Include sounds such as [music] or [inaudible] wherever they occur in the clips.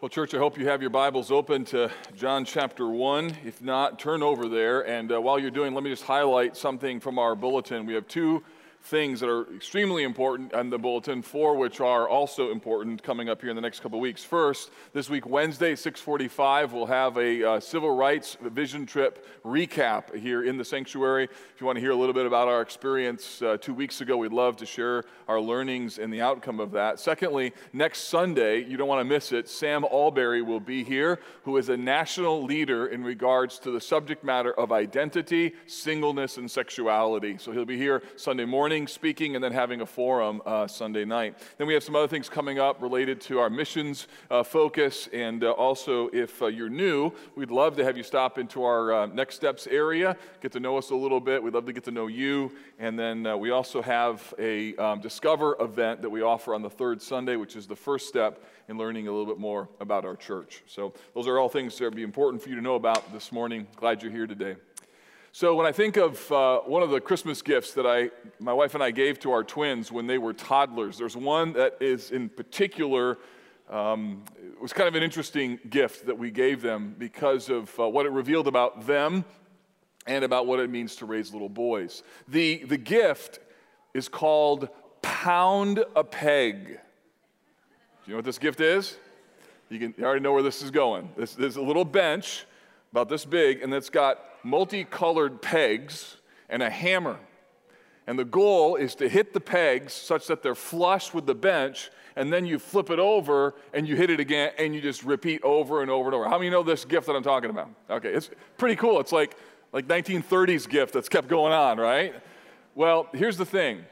Well, church, I hope you have your Bibles open to John chapter 1. If not, turn over there. And uh, while you're doing, let me just highlight something from our bulletin. We have two things that are extremely important on the bulletin, four which are also important coming up here in the next couple weeks. First, this week, Wednesday, 645, we'll have a uh, civil rights vision trip recap here in the sanctuary. If you want to hear a little bit about our experience uh, two weeks ago, we'd love to share our learnings and the outcome of that. Secondly, next Sunday, you don't want to miss it, Sam Allberry will be here, who is a national leader in regards to the subject matter of identity, singleness, and sexuality. So he'll be here Sunday morning speaking and then having a forum uh, Sunday night. Then we have some other things coming up related to our missions uh, focus. And uh, also, if uh, you're new, we'd love to have you stop into our uh, Next Steps area, get to know us a little bit. We'd love to get to know you. And then uh, we also have a um, Discover event that we offer on the third Sunday, which is the first step in learning a little bit more about our church. So, those are all things that would be important for you to know about this morning. Glad you're here today. So when I think of uh, one of the Christmas gifts that I, my wife and I gave to our twins when they were toddlers, there's one that is in particular, um, it was kind of an interesting gift that we gave them because of uh, what it revealed about them and about what it means to raise little boys. The, the gift is called Pound a Peg. Do you know what this gift is? You, can, you already know where this is going. This, there's a little bench about this big, and it's got multicolored pegs and a hammer. And the goal is to hit the pegs such that they're flush with the bench, and then you flip it over and you hit it again, and you just repeat over and over and over. How many know this gift that I'm talking about? Okay, it's pretty cool. It's like like 1930s gift that's kept going on, right? Well, here's the thing.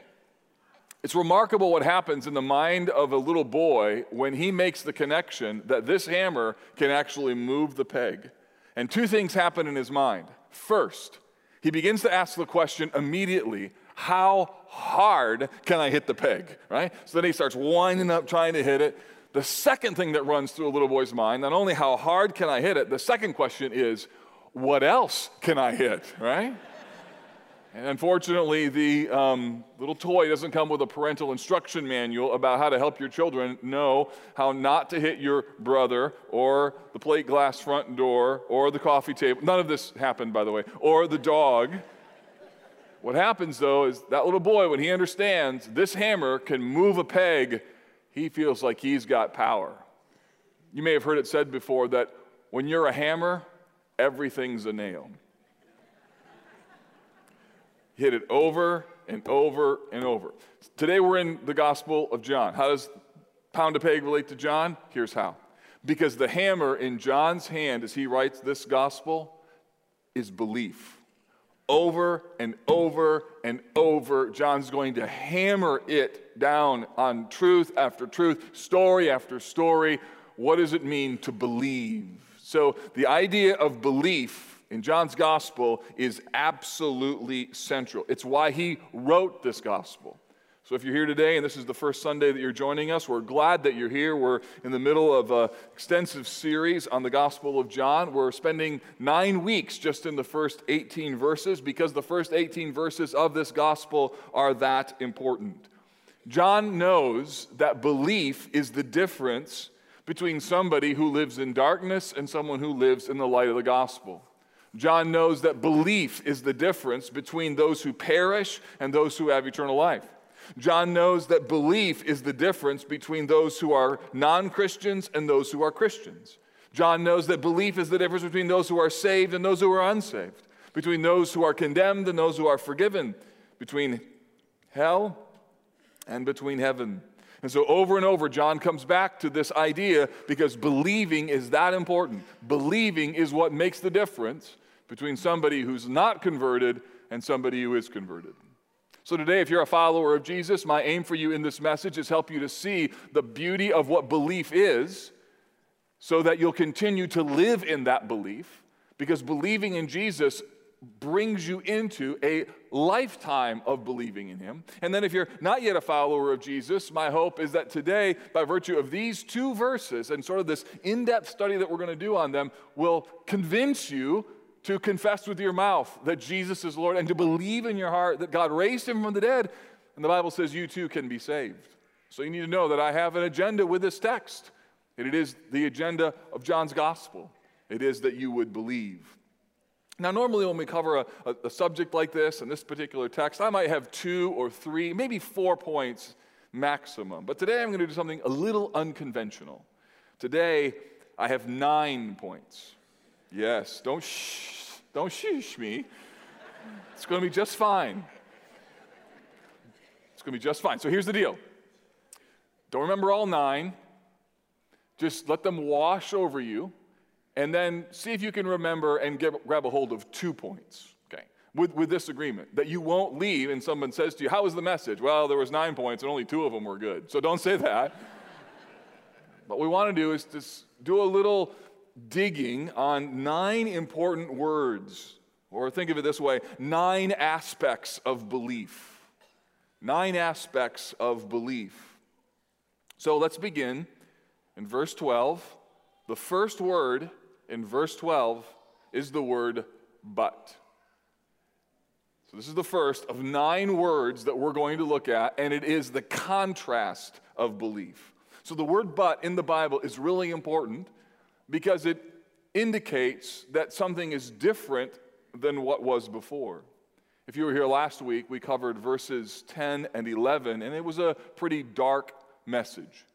It's remarkable what happens in the mind of a little boy when he makes the connection that this hammer can actually move the peg. And two things happen in his mind. First, he begins to ask the question immediately how hard can I hit the peg, right? So then he starts winding up trying to hit it. The second thing that runs through a little boy's mind, not only how hard can I hit it, the second question is, what else can I hit, right? And unfortunately, the um, little toy doesn't come with a parental instruction manual about how to help your children know how not to hit your brother or the plate glass front door or the coffee table. None of this happened, by the way, or the dog. What happens, though, is that little boy, when he understands this hammer can move a peg, he feels like he's got power. You may have heard it said before that when you're a hammer, everything's a nail hit it over and over and over. Today we're in the Gospel of John. How does pound a peg relate to John? Here's how. Because the hammer in John's hand as he writes this gospel is belief. Over and over and over, John's going to hammer it down on truth after truth, story after story. What does it mean to believe? So, the idea of belief in John's gospel is absolutely central. It's why he wrote this gospel. So, if you're here today and this is the first Sunday that you're joining us, we're glad that you're here. We're in the middle of an extensive series on the Gospel of John. We're spending nine weeks just in the first 18 verses because the first 18 verses of this gospel are that important. John knows that belief is the difference between somebody who lives in darkness and someone who lives in the light of the gospel. John knows that belief is the difference between those who perish and those who have eternal life. John knows that belief is the difference between those who are non Christians and those who are Christians. John knows that belief is the difference between those who are saved and those who are unsaved, between those who are condemned and those who are forgiven, between hell and between heaven. And so, over and over, John comes back to this idea because believing is that important. Believing is what makes the difference between somebody who's not converted and somebody who is converted. So, today, if you're a follower of Jesus, my aim for you in this message is help you to see the beauty of what belief is so that you'll continue to live in that belief. Because believing in Jesus brings you into a lifetime of believing in Him. And then, if you're not yet a follower of Jesus, my hope is that today, by virtue of these two verses and sort of this in depth study that we're going to do on them, will convince you to confess with your mouth that Jesus is Lord and to believe in your heart that God raised Him from the dead. And the Bible says you too can be saved. So you need to know that I have an agenda with this text. And it is the agenda of John's gospel. It is that you would believe. Now, normally when we cover a, a, a, subject like this in this particular text, I might have two or three, maybe four points maximum. But today I'm going to do something a little unconventional. Today I have nine points. Yes, don't shh, don't shush me. It's going to be just fine. It's going to be just fine. So here's the deal. Don't remember all nine. Just let them wash over you and then see if you can remember and get, grab a hold of two points, okay, with, with this agreement that you won't leave and someone says to you, How was the message? Well, there was nine points and only two of them were good. So don't say that. what we want to do is just do a little digging on nine important words, or think of it this way nine aspects of belief. Nine aspects of belief. So let's begin in verse 12. The first word in verse 12 is the word but. So, this is the first of nine words that we're going to look at, and it is the contrast of belief. So, the word but in the Bible is really important because it indicates that something is different than what was before. If you were here last week, we covered verses 10 and 11, and it was a pretty dark message.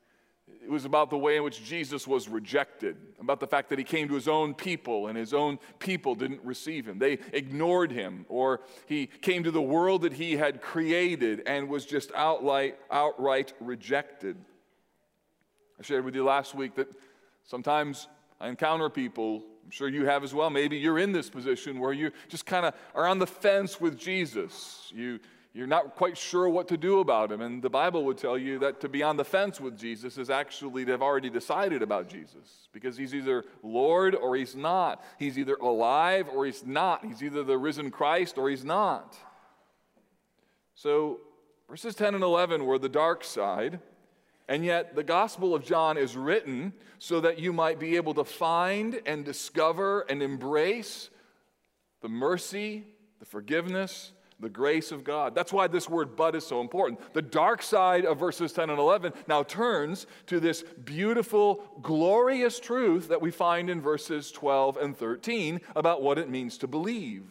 It was about the way in which Jesus was rejected, about the fact that he came to his own people and his own people didn't receive him. They ignored him, or he came to the world that he had created and was just outright, outright rejected. I shared with you last week that sometimes I encounter people, I'm sure you have as well. Maybe you're in this position where you just kind of are on the fence with Jesus. You you're not quite sure what to do about him. And the Bible would tell you that to be on the fence with Jesus is actually to have already decided about Jesus because he's either Lord or he's not. He's either alive or he's not. He's either the risen Christ or he's not. So, verses 10 and 11 were the dark side. And yet, the Gospel of John is written so that you might be able to find and discover and embrace the mercy, the forgiveness, the grace of God. That's why this word but is so important. The dark side of verses 10 and 11 now turns to this beautiful, glorious truth that we find in verses 12 and 13 about what it means to believe.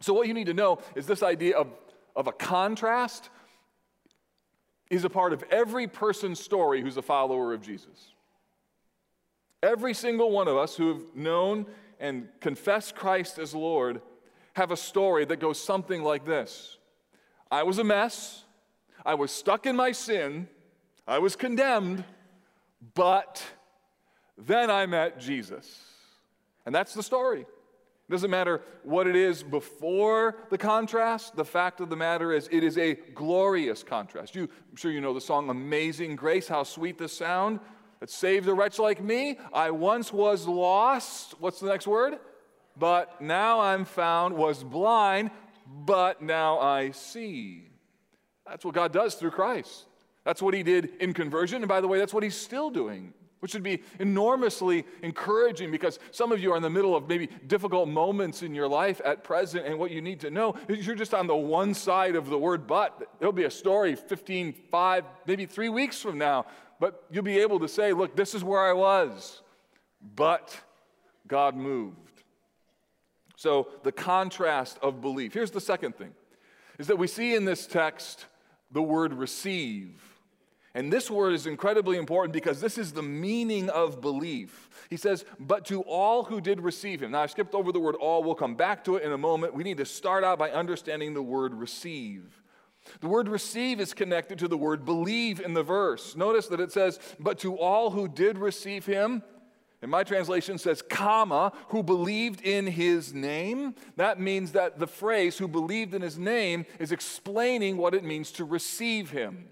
So, what you need to know is this idea of, of a contrast is a part of every person's story who's a follower of Jesus. Every single one of us who have known and confessed Christ as Lord have a story that goes something like this I was a mess, I was stuck in my sin, I was condemned, but then I met Jesus. And that's the story. It doesn't matter what it is before the contrast. The fact of the matter is, it is a glorious contrast. You, I'm sure you know the song Amazing Grace, how sweet the sound that saved a wretch like me. I once was lost. What's the next word? but now I'm found, was blind, but now I see. That's what God does through Christ. That's what he did in conversion. And by the way, that's what he's still doing, which would be enormously encouraging because some of you are in the middle of maybe difficult moments in your life at present. And what you need to know is you're just on the one side of the word but. There'll be a story 15, 5, maybe three weeks from now, but you'll be able to say, look, this is where I was, but God moved. So, the contrast of belief. Here's the second thing is that we see in this text the word receive. And this word is incredibly important because this is the meaning of belief. He says, But to all who did receive him. Now, I skipped over the word all. We'll come back to it in a moment. We need to start out by understanding the word receive. The word receive is connected to the word believe in the verse. Notice that it says, But to all who did receive him, and my translation says, comma, who believed in his name. That means that the phrase, who believed in his name, is explaining what it means to receive him.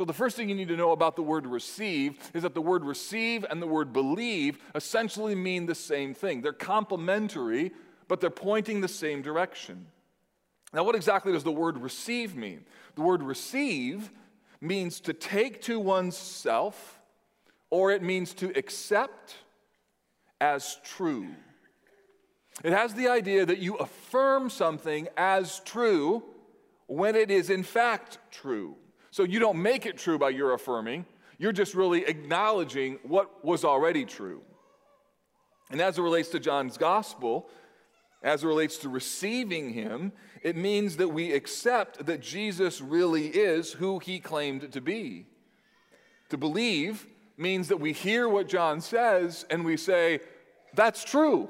So, the first thing you need to know about the word receive is that the word receive and the word believe essentially mean the same thing. They're complementary, but they're pointing the same direction. Now, what exactly does the word receive mean? The word receive means to take to oneself, or it means to accept as true. It has the idea that you affirm something as true when it is in fact true. So you don't make it true by your affirming, You're just really acknowledging what was already true. And as it relates to John's gospel, as it relates to receiving him, it means that we accept that Jesus really is who he claimed to be. To believe means that we hear what John says and we say, that's true,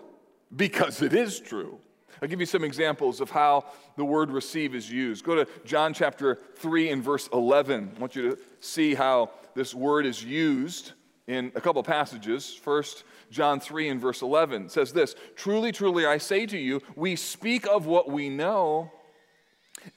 because it is true. I'll give you some examples of how the word receive is used. Go to John chapter 3 and verse 11. I want you to see how this word is used in a couple passages. First, John 3 and verse 11 says this Truly, truly, I say to you, we speak of what we know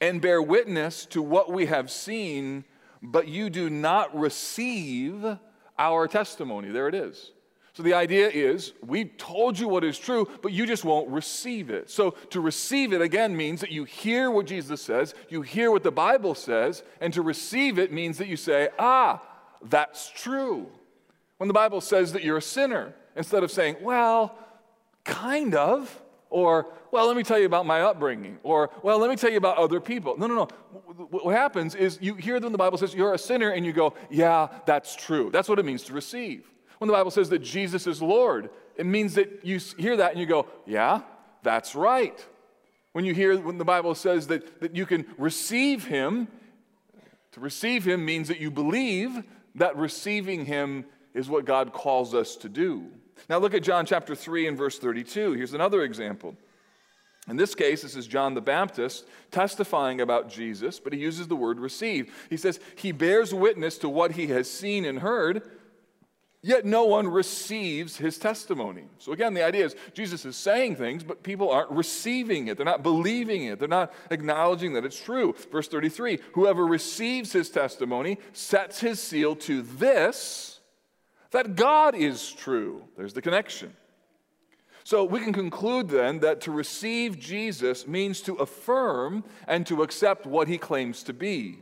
and bear witness to what we have seen, but you do not receive our testimony. There it is. So the idea is we told you what is true, but you just won't receive it. So to receive it again means that you hear what Jesus says, you hear what the Bible says, and to receive it means that you say, ah, that's true. When the Bible says that you're a sinner, instead of saying, well, kind of, or, well, let me tell you about my upbringing, or, well, let me tell you about other people. No, no, no. What happens is you hear when the Bible says you're a sinner and you go, yeah, that's true. That's what it means to receive. When the Bible says that Jesus is Lord, it means that you hear that and you go, yeah, that's right. When you hear when the Bible says that, that you can receive Him, to receive Him means that you believe that receiving Him is what God calls us to do. Now look at John chapter 3 and verse 32. Here's another example. In this case, this is John the Baptist testifying about Jesus, but he uses the word receive. He says, He bears witness to what he has seen and heard, yet no one receives his testimony. So again, the idea is Jesus is saying things, but people aren't receiving it. They're not believing it. They're not acknowledging that it's true. Verse 33 Whoever receives his testimony sets his seal to this that God is true. There's the connection. So we can conclude then that to receive Jesus means to affirm and to accept what he claims to be.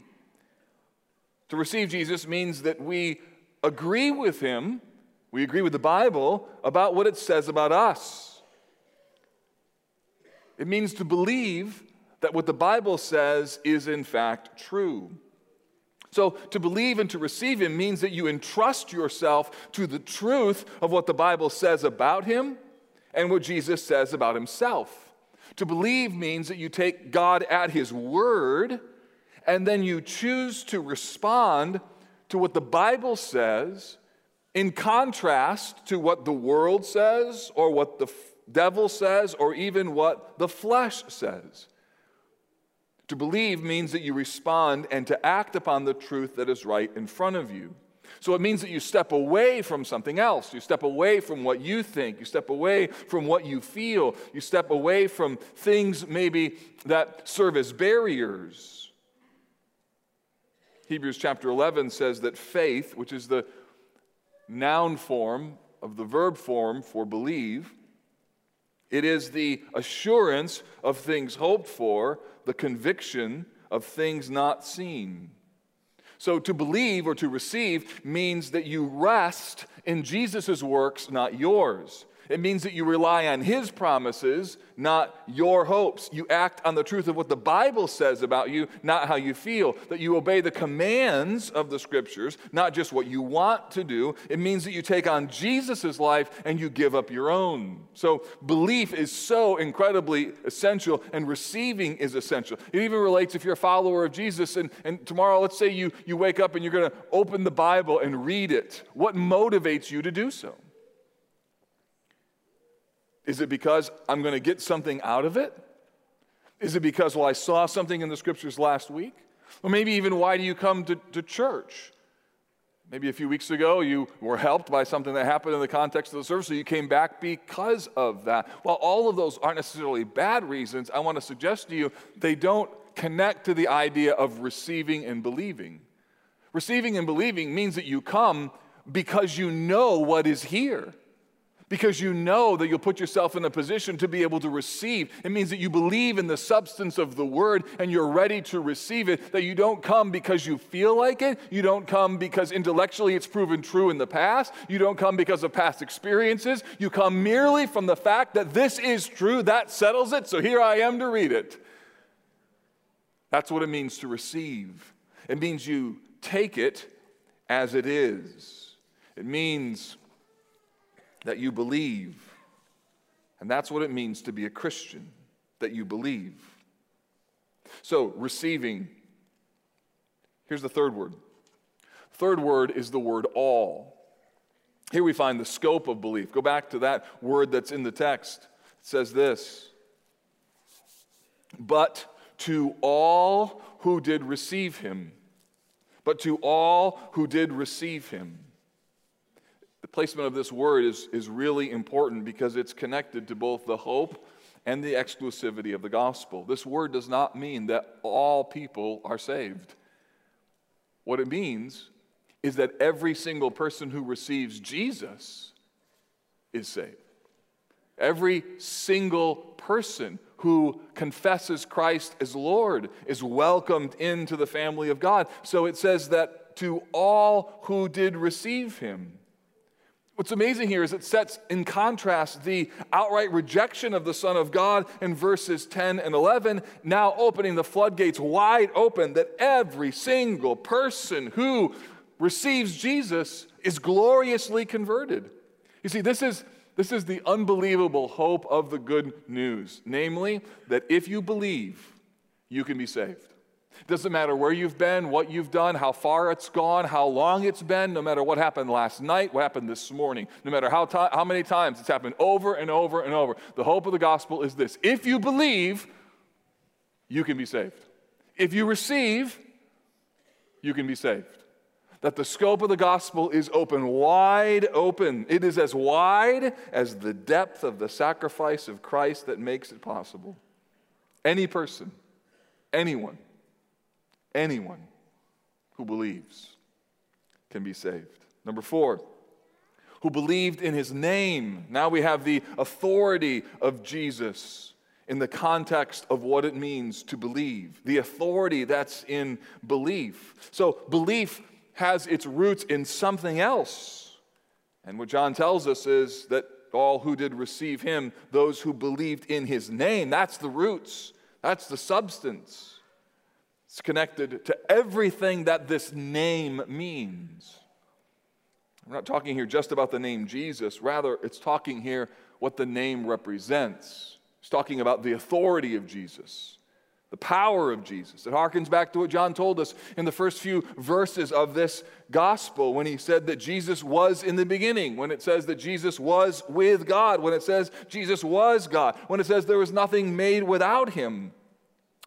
To receive Jesus means that we agree with him, we agree with the Bible about what it says about us. It means to believe that what the Bible says is in fact true. So, to believe and to receive Him means that you entrust yourself to the truth of what the Bible says about Him and what Jesus says about Himself. To believe means that you take God at His word and then you choose to respond to what the Bible says in contrast to what the world says or what the devil says or even what the flesh says. To believe means that you respond and to act upon the truth that is right in front of you. So it means that you step away from something else. You step away from what you think. You step away from what you feel. You step away from things maybe that serve as barriers. Hebrews chapter 11 says that faith, which is the noun form of the verb form for believe, it is the assurance of things hoped for, the conviction of things not seen. So to believe or to receive means that you rest in Jesus' works, not yours. It means that you rely on His promises, not your hopes. You act on the truth of what the Bible says about you, not how you feel. That you obey the commands of the Scriptures, not just what you want to do. It means that you take on Jesus' life and you give up your own. So belief is so incredibly essential, and receiving is essential. It even relates if you're a follower of Jesus, and, and tomorrow, let's say you, you wake up and you're going to open the Bible and read it. What motivates you to do so? Is it because I'm going to get something out of it? Is it because, well, I saw something in the scriptures last week? Or maybe even, why do you come to, to church? Maybe a few weeks ago you were helped by something that happened in the context of the service, so you came back because of that. While all of those aren't necessarily bad reasons, I want to suggest to you they don't connect to the idea of receiving and believing. Receiving and believing means that you come because you know what is here because you know that you'll put yourself in a position to be able to receive. It means that you believe in the substance of the word and you're ready to receive it, that you don't come because you feel like it. You don't come because intellectually it's proven true in the past. You don't come because of past experiences. You come merely from the fact that this is true. That settles it. So here I am to read it. That's what it means to receive. It means you take it as it is. It means that you believe. And that's what it means to be a Christian, that you believe. So, receiving. Here's the third word. Third word is the word all. Here we find the scope of belief. Go back to that word that's in the text. It says this But to all who did receive him, but to all who did receive him. Placement of this word is, is really important because it's connected to both the hope and the exclusivity of the gospel. This word does not mean that all people are saved. What it means is that every single person who receives Jesus is saved. Every single person who confesses Christ as Lord is welcomed into the family of God. So it says that to all who did receive him. What's amazing here is it sets in contrast the outright rejection of the Son of God in verses 10 and 11, now opening the floodgates wide open that every single person who receives Jesus is gloriously converted. You see, this is, this is the unbelievable hope of the good news, namely, that if you believe, you can be saved. Doesn't matter where you've been, what you've done, how far it's gone, how long it's been, no matter what happened last night, what happened this morning, no matter how, how many times it's happened over and over and over. The hope of the gospel is this if you believe, you can be saved. If you receive, you can be saved that the scope of the gospel is open, wide open. It is as wide as the depth of the sacrifice of Christ that makes it possible. Any person, anyone, anyone who believes can be saved. Number four, who believed in his name. Now we have the authority of Jesus in the context of what it means to believe, the authority that's in belief. So, belief has its roots in something else. And what John tells us is that all who did receive him, those who believed in his name, that's the roots, that's the substance. It's connected to everything that this name means. We're not talking here just about the name Jesus, rather, it's talking here what the name represents. It's talking about the authority of Jesus the power of Jesus. It harkens back to what John told us in the first few verses of this gospel when he said that Jesus was in the beginning, when it says that Jesus was with God, when it says Jesus was God, when it says there was nothing made without him.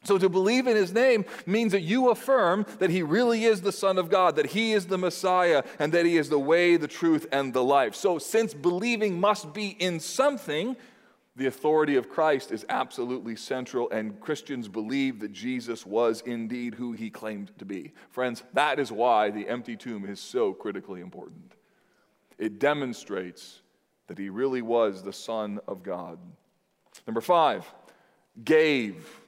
So to believe in his name means that you affirm that he really is the Son of God, that he is the Messiah, and that he is the way, the truth, and the life. So since believing must be in something, the authority of Christ is absolutely central, and Christians believe that Jesus was indeed who he claimed to be. Friends, that is why the empty tomb is so critically important. It demonstrates that he really was the Son of God. Number five, gave.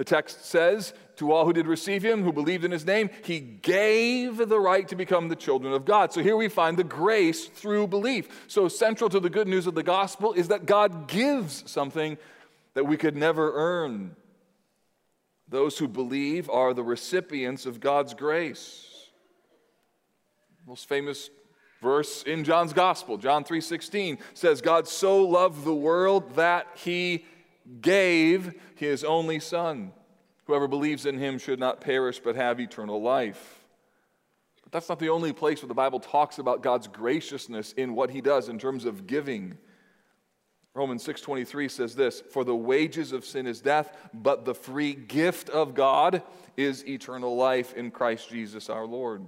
The text says, To all who did receive him, who believed in his name, he gave the right to become the children of God. So here we find the grace through belief. So central to the good news of the gospel is that God gives something that we could never earn. Those who believe are the recipients of God's grace. Most famous verse in John's gospel, John 3:16 says God so loved the world that he gave his only Son. Whoever believes in him should not perish but have eternal life. But that's not the only place where the Bible talks about God's graciousness in what he does in terms of giving. Romans 6:23 says this, "For the wages of sin is death, but the free gift of God is eternal life in Christ Jesus our Lord."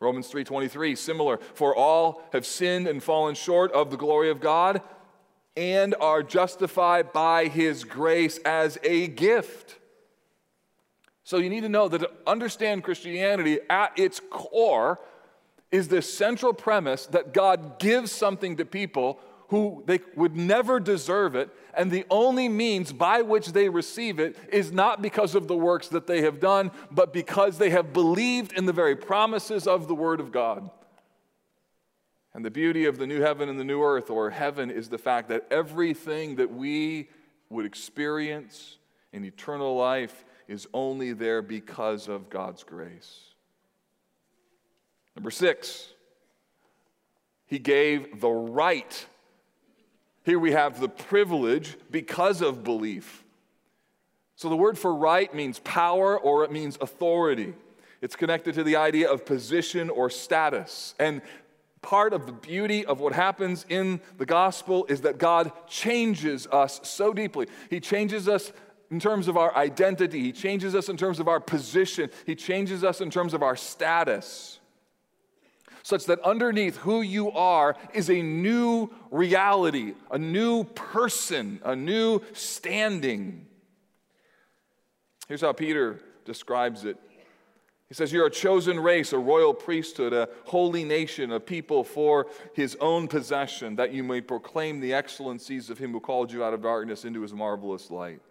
Romans 3:23 similar, "For all have sinned and fallen short of the glory of God, and are justified by his grace as a gift. So you need to know that to understand Christianity at its core is this central premise that God gives something to people who they would never deserve it, and the only means by which they receive it is not because of the works that they have done, but because they have believed in the very promises of the Word of God. And the beauty of the new heaven and the new earth, or heaven, is the fact that everything that we would experience in eternal life is only there because of God's grace. Number six, he gave the right. Here we have the privilege because of belief. So the word for right means power or it means authority. It's connected to the idea of position or status. And part of the beauty of what happens in the gospel is that God changes us so deeply. He changes us in terms of our identity, He changes us in terms of our position, He changes us in terms of our status. Such that underneath who you are is a new reality, a new person, a new standing. Here's how Peter describes it he says, You're a chosen race, a royal priesthood, a holy nation, a people for his own possession, that you may proclaim the excellencies of him who called you out of darkness into his marvelous light.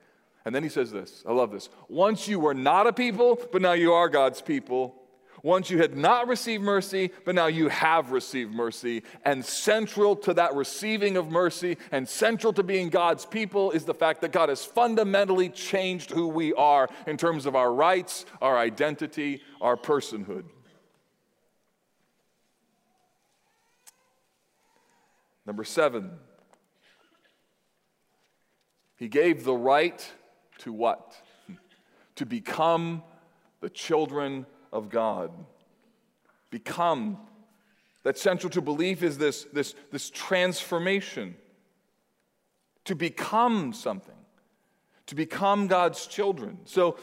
And then he says this I love this. Once you were not a people, but now you are God's people. Once you had not received mercy, but now you have received mercy. And central to that receiving of mercy and central to being God's people is the fact that God has fundamentally changed who we are in terms of our rights, our identity, our personhood. Number seven, he gave the right to what? [laughs] To become the children of God. Become. That central to belief is this, this, this transformation. To become something, to become God's children. So,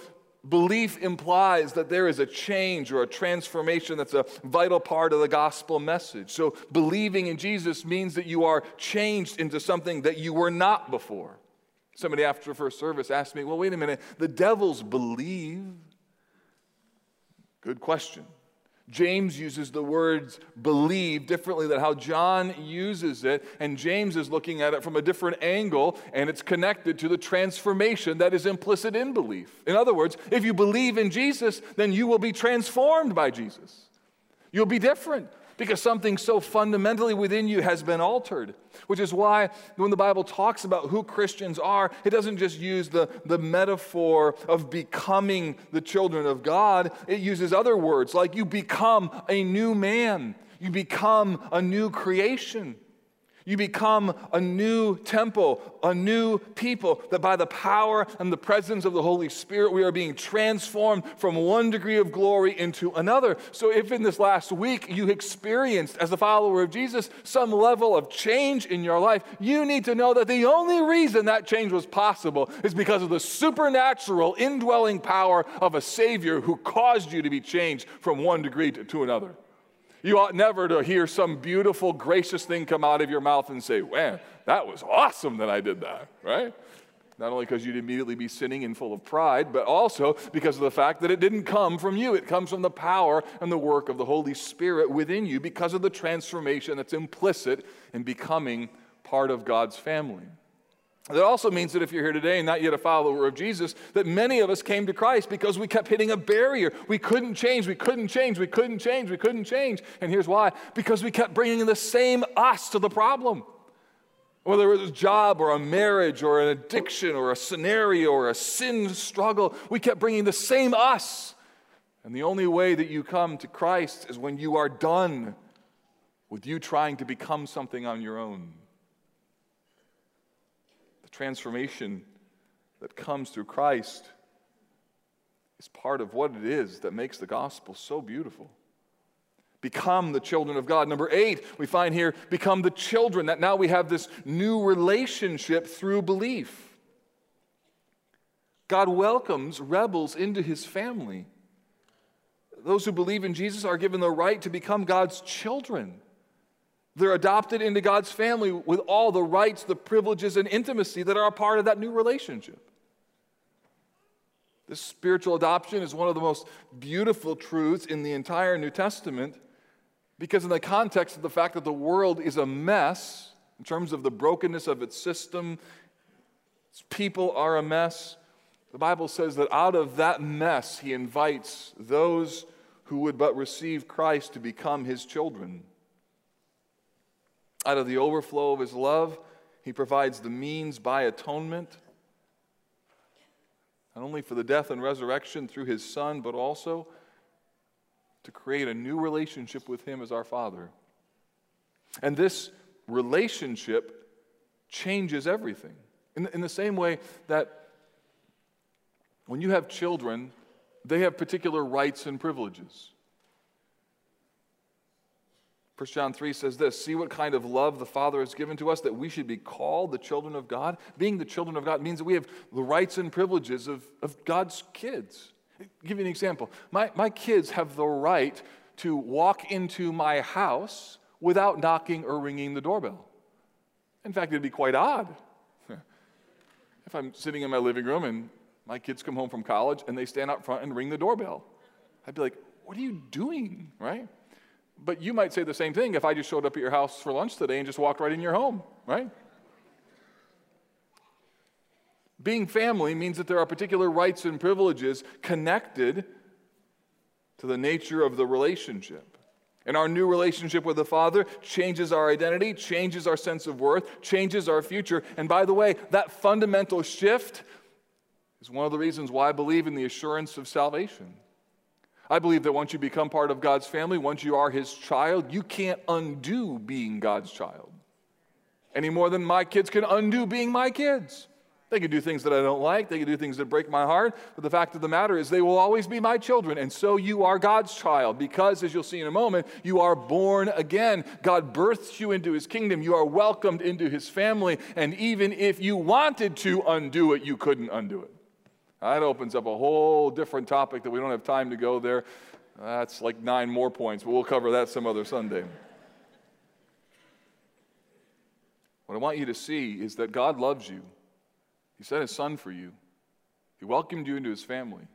belief implies that there is a change or a transformation that's a vital part of the gospel message. So, believing in Jesus means that you are changed into something that you were not before. Somebody after first service asked me, Well, wait a minute, the devils believe. Good question. James uses the words believe differently than how John uses it, and James is looking at it from a different angle, and it's connected to the transformation that is implicit in belief. In other words, if you believe in Jesus, then you will be transformed by Jesus. You'll be different because something so fundamentally within you has been altered. Which is why when the Bible talks about who Christians are, it doesn't just use the, the metaphor of becoming the children of God, it uses other words like you become a new man, you become a new creation. You become a new temple, a new people, that by the power and the presence of the Holy Spirit, we are being transformed from one degree of glory into another. So, if in this last week you experienced, as a follower of Jesus, some level of change in your life, you need to know that the only reason that change was possible is because of the supernatural indwelling power of a Savior who caused you to be changed from one degree to, to another. You ought never to hear some beautiful, gracious thing come out of your mouth and say, Man, that was awesome that I did that, right? Not only because you'd immediately be sinning and full of pride, but also because of the fact that it didn't come from you. It comes from the power and the work of the Holy Spirit within you because of the transformation that's implicit in becoming part of God's family. That also means that if you're here today and not yet a follower of Jesus, that many of us came to Christ because we kept hitting a barrier. We couldn't change, we couldn't change, we couldn't change, we couldn't change. And here's why because we kept bringing the same us to the problem. Whether it was a job or a marriage or an addiction or a scenario or a sin struggle, we kept bringing the same us. And the only way that you come to Christ is when you are done with you trying to become something on your own transformation that comes through Christ is part of what it is that makes the gospel so beautiful. Become the children of God. Number eight, we find here, become the children, that now we have this new relationship through belief. God welcomes rebels into his family. Those who believe in Jesus are given the right to become God's children. They're adopted into God's family with all the rights, the privileges, and intimacy that are a part of that new relationship. This spiritual adoption is one of the most beautiful truths in the entire New Testament because, in the context of the fact that the world is a mess in terms of the brokenness of its system, its people are a mess. The Bible says that out of that mess, He invites those who would but receive Christ to become His children. Out of the overflow of his love, he provides the means by atonement, not only for the death and resurrection through his son, but also to create a new relationship with Him as our Father. And this relationship changes everything. In the, in the same way that when you have children, they have particular rights and privileges. 1 John 3 says this See what kind of love the Father has given to us that we should be called the children of God. Being the children of God means that we have the rights and privileges of, of God's kids. I'll give you an example. My, my kids have the right to walk into my house without knocking or ringing the doorbell. In fact, it'd be quite odd [laughs] if I'm sitting in my living room and my kids come home from college and they stand out front and ring the doorbell. I'd be like, What are you doing? Right? But you might say the same thing if I just showed up at your house for lunch today and just walked right in your home, right? Being family means that there are particular rights and privileges connected to the nature of the relationship. And our new relationship with the Father changes our identity, changes our sense of worth, changes our future. And by the way, that fundamental shift is one of the reasons why I believe in the assurance of salvation. I believe that once you become part of God's family, once you are His child, you can't undo being God's child any more than my kids can undo being my kids. They can do things that I don't like, they can do things that break my heart, but the fact of the matter is they will always be my children. And so you are God's child because, as you'll see in a moment, you are born again. God births you into his kingdom, you are welcomed into his family, and even if you wanted to undo it, you couldn't undo it. That opens up a whole different topic that we don't have time to go there. That's like nine more points, but we'll cover that some other Sunday. What I want you to see is that God loves you. He sent his son for you. He welcomed you into his family.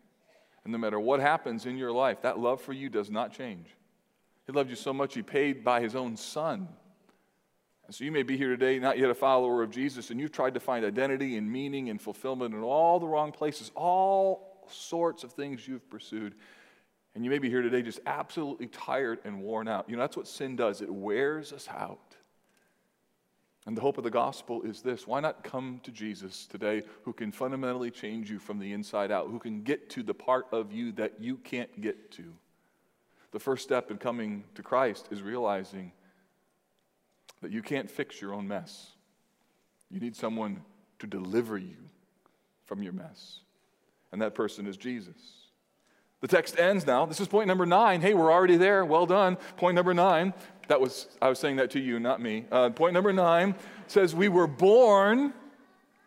And no matter what happens in your life, that love for you does not change. He loved you so much, he paid by his own son so you may be here today, not yet a follower of Jesus, and you've tried to find identity and meaning and fulfillment in all the wrong places, all sorts of things you've pursued. And you may be here today just absolutely tired and worn out. You know, that's what sin does, it wears us out. And the hope of the gospel is this why not come to Jesus today who can fundamentally change you from the inside out, who can get to the part of you that you can't get to? The first step in coming to Christ is realizing that you can't fix your own mess. You need someone to deliver you from your mess. And that person is Jesus. The text ends now. This is point number nine. Hey, we're already there. Well done. Point number nine. That was, I was saying that to you, not me. Uh, point number nine says, We were born,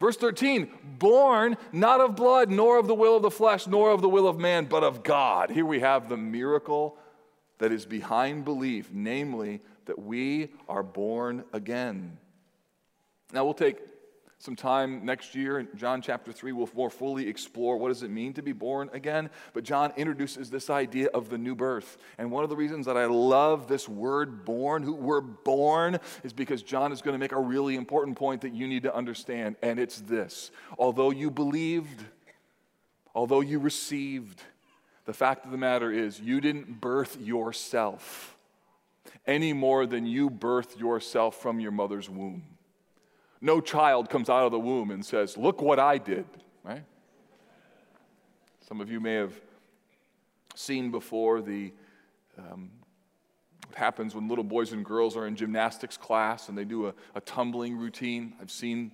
verse 13, born not of blood, nor of the will of the flesh, nor of the will of man, but of God. Here we have the miracle that is behind belief, namely that we are born again. Now, we'll take some time next year in John chapter 3. We'll more fully explore what does it mean to be born again. But John introduces this idea of the new birth. And one of the reasons that I love this word born, who we're born, is because John is going to make a really important point that you need to understand. And it's this although you believed, although you received, the fact of the matter is you didn't birth yourself any more than you birthed yourself from your mother's womb. No child comes out of the womb and says, Look what I did, right? Some of you may have seen before the um, what happens when little boys and girls are in gymnastics class and they do a, a tumbling routine. I've seen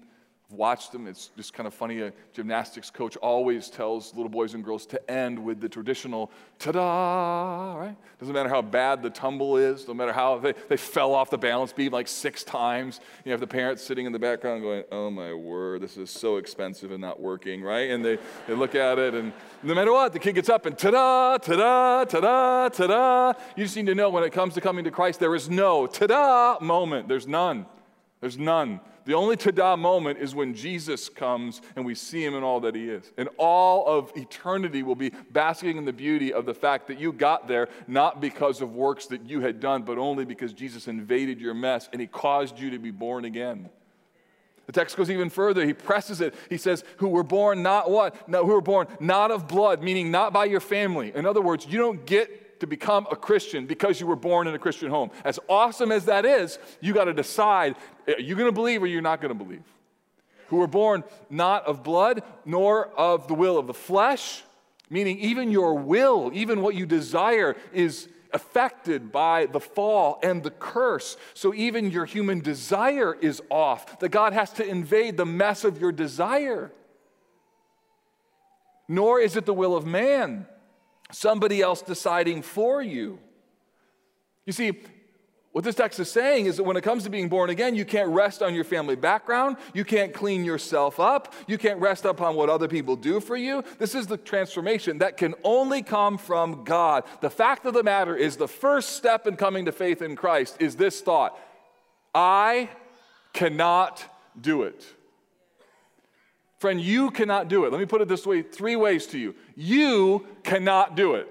watched them. It's just kind of funny. A gymnastics coach always tells little boys and girls to end with the traditional ta-da, right? Doesn't matter how bad the tumble is, no matter how they, they fell off the balance beam like six times. You have the parents sitting in the background going, oh my word, this is so expensive and not working, right? And they, they look at it and no matter what, the kid gets up and ta-da, ta-da, ta-da, ta-da. You just need to know when it comes to coming to Christ, there is no ta-da moment. There's none. There's none. The only tada moment is when Jesus comes and we see him in all that he is. And all of eternity will be basking in the beauty of the fact that you got there not because of works that you had done, but only because Jesus invaded your mess and he caused you to be born again. The text goes even further. He presses it. He says, Who were born not what? No, who were born not of blood, meaning not by your family. In other words, you don't get to become a Christian because you were born in a Christian home. As awesome as that is, you got to decide are you going to believe or you're not going to believe? Who were born not of blood, nor of the will of the flesh, Meaning, even your will, even what you desire, is affected by the fall and the curse. So, even your human desire is off, that God has to invade the mess of your desire. Nor is it the will of man, somebody else deciding for you. You see, what this text is saying is that when it comes to being born again, you can't rest on your family background. You can't clean yourself up. You can't rest upon what other people do for you. This is the transformation that can only come from God. The fact of the matter is, the first step in coming to faith in Christ is this thought I cannot do it. Friend, you cannot do it. Let me put it this way three ways to you. You cannot do it.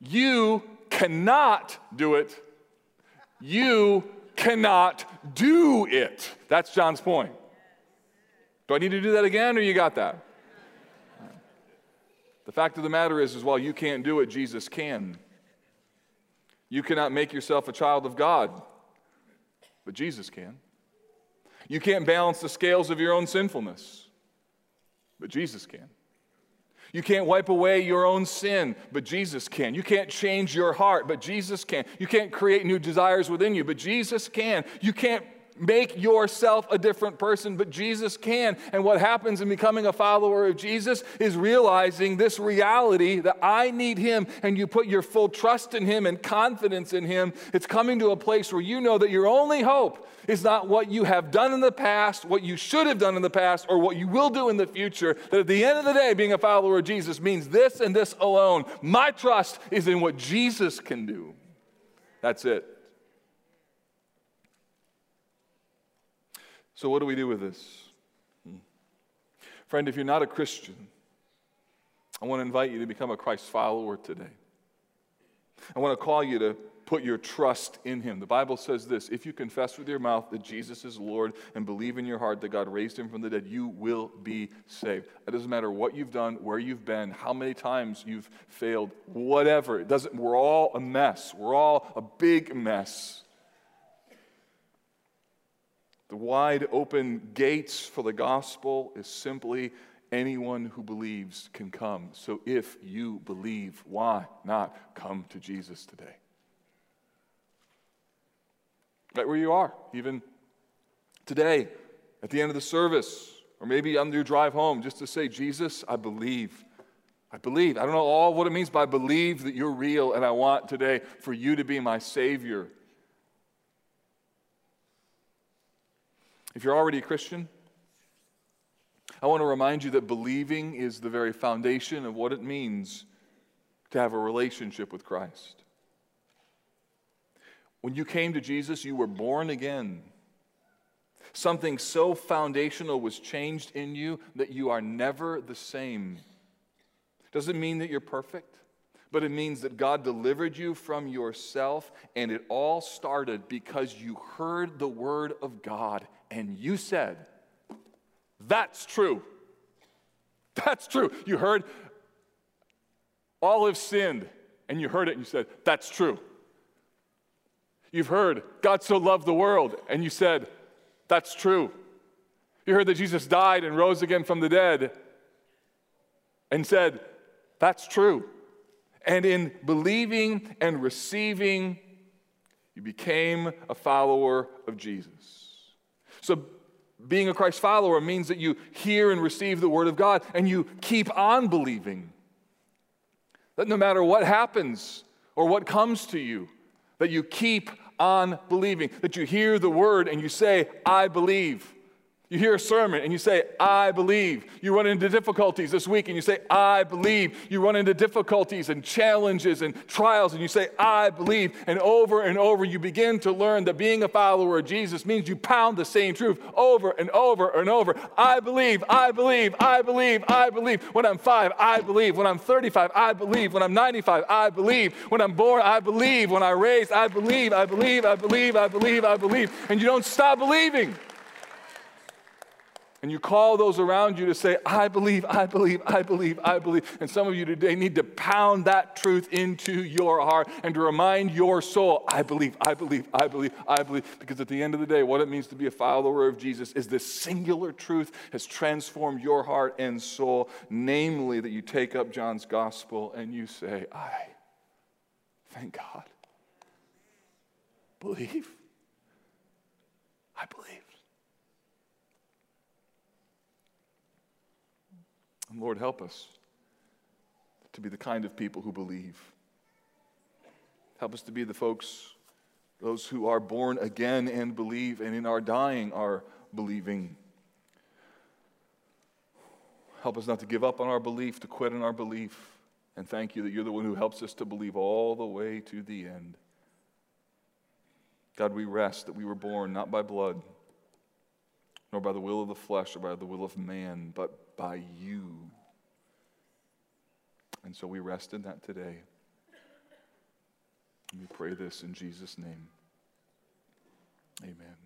You cannot do it you cannot do it. That's John's point. Do I need to do that again, or you got that? The fact of the matter is, is while you can't do it, Jesus can. You cannot make yourself a child of God, but Jesus can. You can't balance the scales of your own sinfulness, but Jesus can. You can't wipe away your own sin, but Jesus can. You can't change your heart, but Jesus can. You can't create new desires within you, but Jesus can. You can't make yourself a different person, but Jesus can. And what happens in becoming a follower of Jesus is realizing this reality that I need Him, and you put your full trust in Him and confidence in Him. It's coming to a place where you know that your only hope is not what you have done in the past, what you should have done in the past, or what you will do in the future. That at the end of the day, being a follower of Jesus means this and this alone. My trust is in what Jesus can do. That's it. So, what do we do with this? Hmm. Friend, if you're not a Christian, I want to invite you to become a Christ follower today. I want to call you to put your trust in him. The Bible says this if you confess with your mouth that Jesus is Lord and believe in your heart that God raised him from the dead, you will be saved. It doesn't matter what you've done, where you've been, how many times you've failed, whatever. It doesn't, we're all a mess. We're all a big mess. The wide open gates for the gospel is simply anyone who believes can come. So if you believe, why not come to Jesus today? Right where you are, even today, at the end of the service, or maybe on your drive home, just to say, Jesus, I believe. I believe. I don't know all what it means, but I believe that you're real, and I want today for you to be my Savior. If you're already a Christian, I want to remind you that believing is the very foundation of what it means to have a relationship with Christ. When you came to Jesus, you were born again. Something so foundational was changed in you that you are never the same. Doesn't mean that you're perfect, but it means that God delivered you from yourself, and it all started because you heard the word of God and you said, That's true. That's true. You heard, all have sinned, and you heard it and you said, That's true. You've heard, God so loved the world, and you said, That's true. You heard that Jesus died and rose again from the dead, and said, That's true. And in believing and receiving, you became a follower of Jesus. So, being a Christ follower means that you hear and receive the Word of God and you keep on believing. That no matter what happens or what comes to you, that you keep on believing. That you hear the Word and you say, I believe. You hear a sermon and you say, I believe. You run into difficulties this week and you say, I believe. You run into difficulties and challenges and trials and you say, I believe. And over and over, you begin to learn that being a follower of Jesus means you pound the same truth over and over and over. I believe, I believe, I believe, I believe. When I'm five, I believe. When I'm 35, I believe. When I'm 95, I believe. When I'm born, I believe. When I raised, I believe, I believe, I believe, I believe, I believe. And you don't stop believing. And you call those around you to say, I believe, I believe, I believe, I believe. And some of you today need to pound that truth into your heart and to remind your soul, I believe, I believe, I believe, I believe. Because at the end of the day, what it means to be a follower of Jesus is this singular truth has transformed your heart and soul. Namely, that you take up John's gospel and you say, I, thank God, believe. I believe. And Lord, help us to be the kind of people who believe. Help us to be the folks, those who are born again and believe, and in our dying are believing. Help us not to give up on our belief, to quit on our belief. And thank you that you're the one who helps us to believe all the way to the end. God, we rest that we were born not by blood, nor by the will of the flesh or by the will of man, but by you. And so we rest in that today. And we pray this in Jesus' name. Amen.